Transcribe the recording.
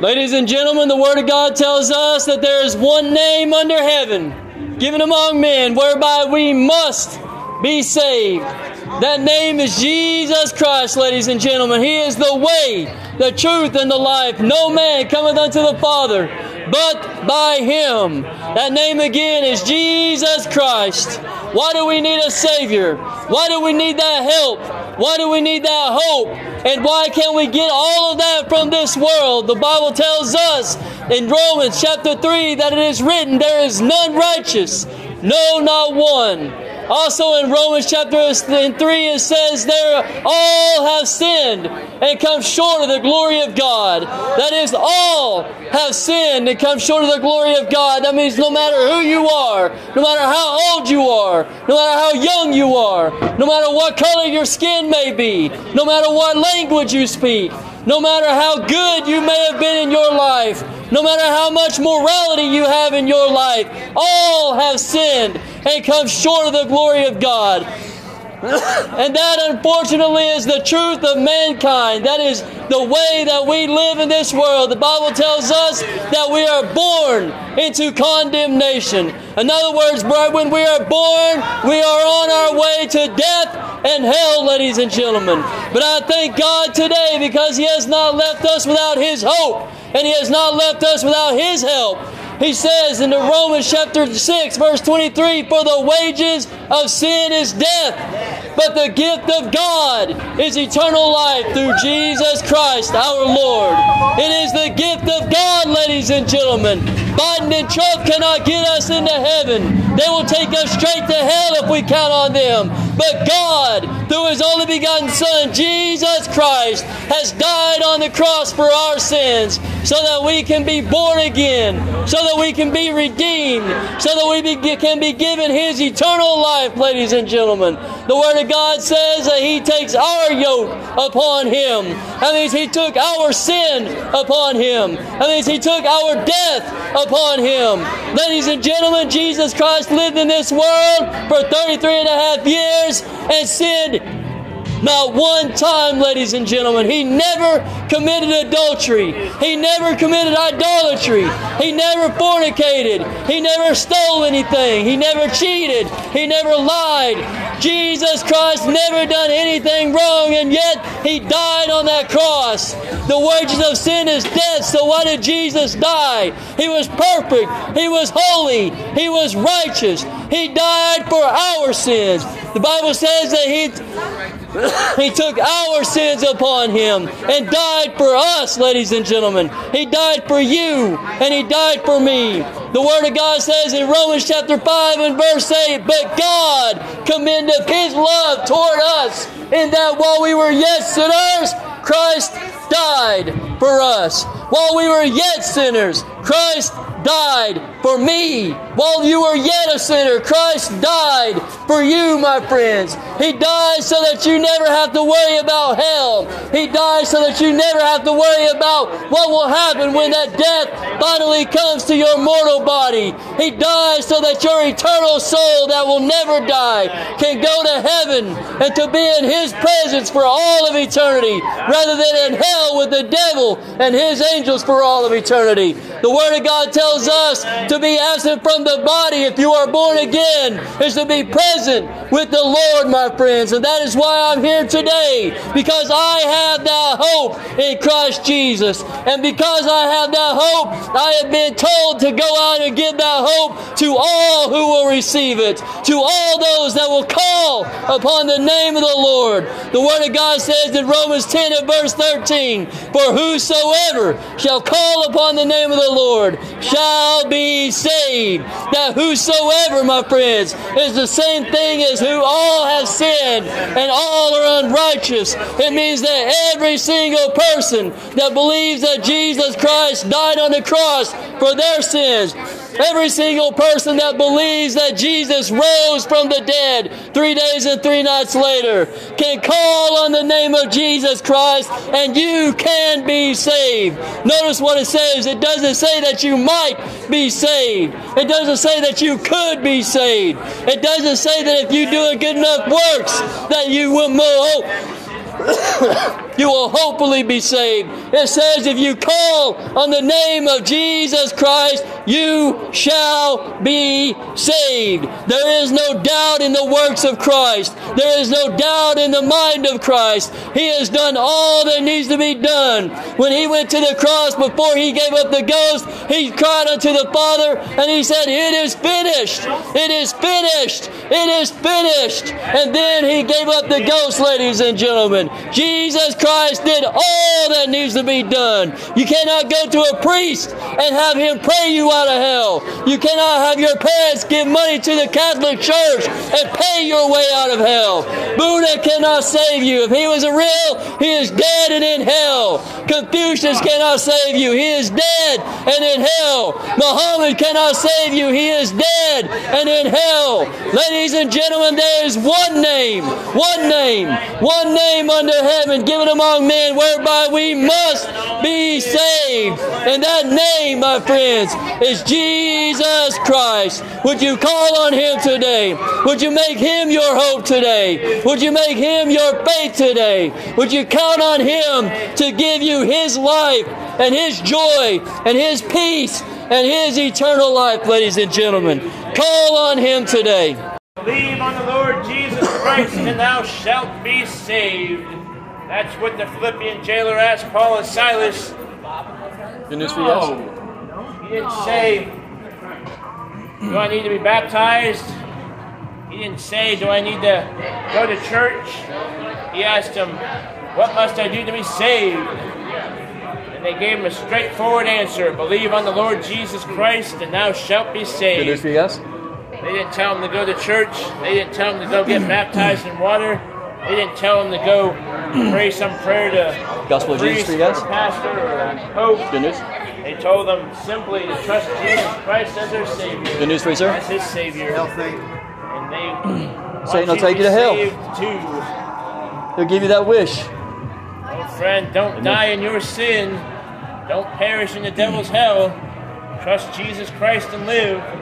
Ladies and gentlemen, the Word of God tells us that there is one name under heaven given among men whereby we must be saved. That name is Jesus Christ, ladies and gentlemen. He is the way, the truth, and the life. No man cometh unto the Father but by Him. That name again is Jesus Christ. Why do we need a Savior? Why do we need that help? Why do we need that hope? And why can't we get all of that from this world? The Bible tells us in Romans chapter 3 that it is written, There is none righteous, no, not one. Also in Romans chapter 3 it says there all have sinned and come short of the glory of God. That is all have sinned and come short of the glory of God. That means no matter who you are, no matter how old you are, no matter how young you are, no matter what color your skin may be, no matter what language you speak, no matter how good you may have been in your life, no matter how much morality you have in your life, all have sinned and come short of the glory of God. and that unfortunately is the truth of mankind. That is the way that we live in this world. The Bible tells us that we are born into condemnation. In other words, when we are born, we are on our way to death and hell, ladies and gentlemen. But I thank God today because He has not left us without His hope and He has not left us without His help. He says in the Romans chapter 6, verse 23, For the wages of sin is death, but the gift of God is eternal life through Jesus Christ our Lord. It is the gift of God, ladies and gentlemen. Biden and Trump cannot get us into heaven. They will take us straight to hell if we count on them. But God, through His only begotten Son, Jesus Christ, has died on the cross for our sins so that we can be born again, so that we can be redeemed, so that we be, can be given His eternal life, ladies and gentlemen. The Word of God says that He takes our yoke upon Him. That means He took our sin upon Him. That means He took our death upon Him. Ladies and gentlemen, Jesus Christ lived in this world for 33 and a half years and sinned not one time, ladies and gentlemen. He never committed adultery. He never committed idolatry. He never fornicated. He never stole anything. He never cheated. He never lied. Jesus Christ never done anything wrong, and yet He died on that cross. The wages of sin is death, so why did Jesus die? He was perfect. He was holy. He was righteous. He died for our sins. The Bible says that He he took our sins upon him and died for us, ladies and gentlemen. He died for you and he died for me. The Word of God says in Romans chapter 5 and verse 8, But God commendeth his love toward us in that while we were yet sinners, Christ died for us. While we were yet sinners, Christ died for me. While you were yet a sinner, Christ died for you, my friends. He died so that you never have to worry about hell. He died so that you never have to worry about what will happen when that death finally comes to your mortal body. He died so that your eternal soul that will never die can go to heaven and to be in His presence for all of eternity rather than in hell with the devil and his angels for all of eternity. The Word of God tells us to be absent from the body if you are born again is to be present with the Lord, my friends. And that is why I'm here today because I have that hope in Christ Jesus. And because I have that hope, I have been told to go out and give that hope to all who will receive it, to all those that will call upon the name of the Lord. The Word of God says in Romans 10 and verse 13, For whosoever shall call upon the name of the Lord shall be saved. That whosoever, my friends, is the same thing as who all have sinned and all are unrighteous. It means that every single person that believes that Jesus Christ died on the cross for their sins Every single person that believes that Jesus rose from the dead three days and three nights later can call on the name of Jesus Christ and you can be saved. Notice what it says. It doesn't say that you might be saved. It doesn't say that you could be saved. It doesn't say that if you do a good enough works that you will. Oh, you will hopefully be saved. It says, if you call on the name of Jesus Christ, you shall be saved. There is no doubt in the works of Christ. There is no doubt in the mind of Christ. He has done all that needs to be done. When he went to the cross before he gave up the ghost, he cried unto the Father and he said, It is finished. It is finished. It is finished. And then he gave up the ghost, ladies and gentlemen. Jesus Christ did all that needs to be done. You cannot go to a priest and have him pray you out of hell. You cannot have your parents give money to the Catholic Church and pay your way out of hell. Buddha cannot save you. If he was a real, he is dead and in hell. Confucius cannot save you. He is dead and in hell. Muhammad cannot save you. He is dead and in hell. Ladies and gentlemen, there is one name, one name, one name under heaven given among men whereby we must be saved. And that name, my friends, is Jesus Christ. Would you call on him today? Would you make him your hope today? Would you make him your faith today? Would you count on him to give you his life and his joy and his peace and his eternal life, ladies and gentlemen? Call on him today. Believe on the Lord Jesus Christ, and thou shalt be saved. That's what the Philippian jailer asked Paul and Silas. Good news for you guys? No, he didn't say, Do I need to be baptized? He didn't say, Do I need to go to church? He asked him, What must I do to be saved? And they gave him a straightforward answer Believe on the Lord Jesus Christ, and thou shalt be Good news saved. for you guys? They didn't tell him to go to church. They didn't tell him to go get baptized in water. They didn't tell him to go pray some prayer to Gospel of Jesus priest for you or pastor or pope. Good news? They told them simply to trust Jesus Christ as their Savior, Good news for you, sir? as His Savior, and they Satan will take you to hell. be saved Too. He'll give you that wish. Oh, friend, don't die in your sin. Don't perish in the devil's hell. Trust Jesus Christ and live. Good news.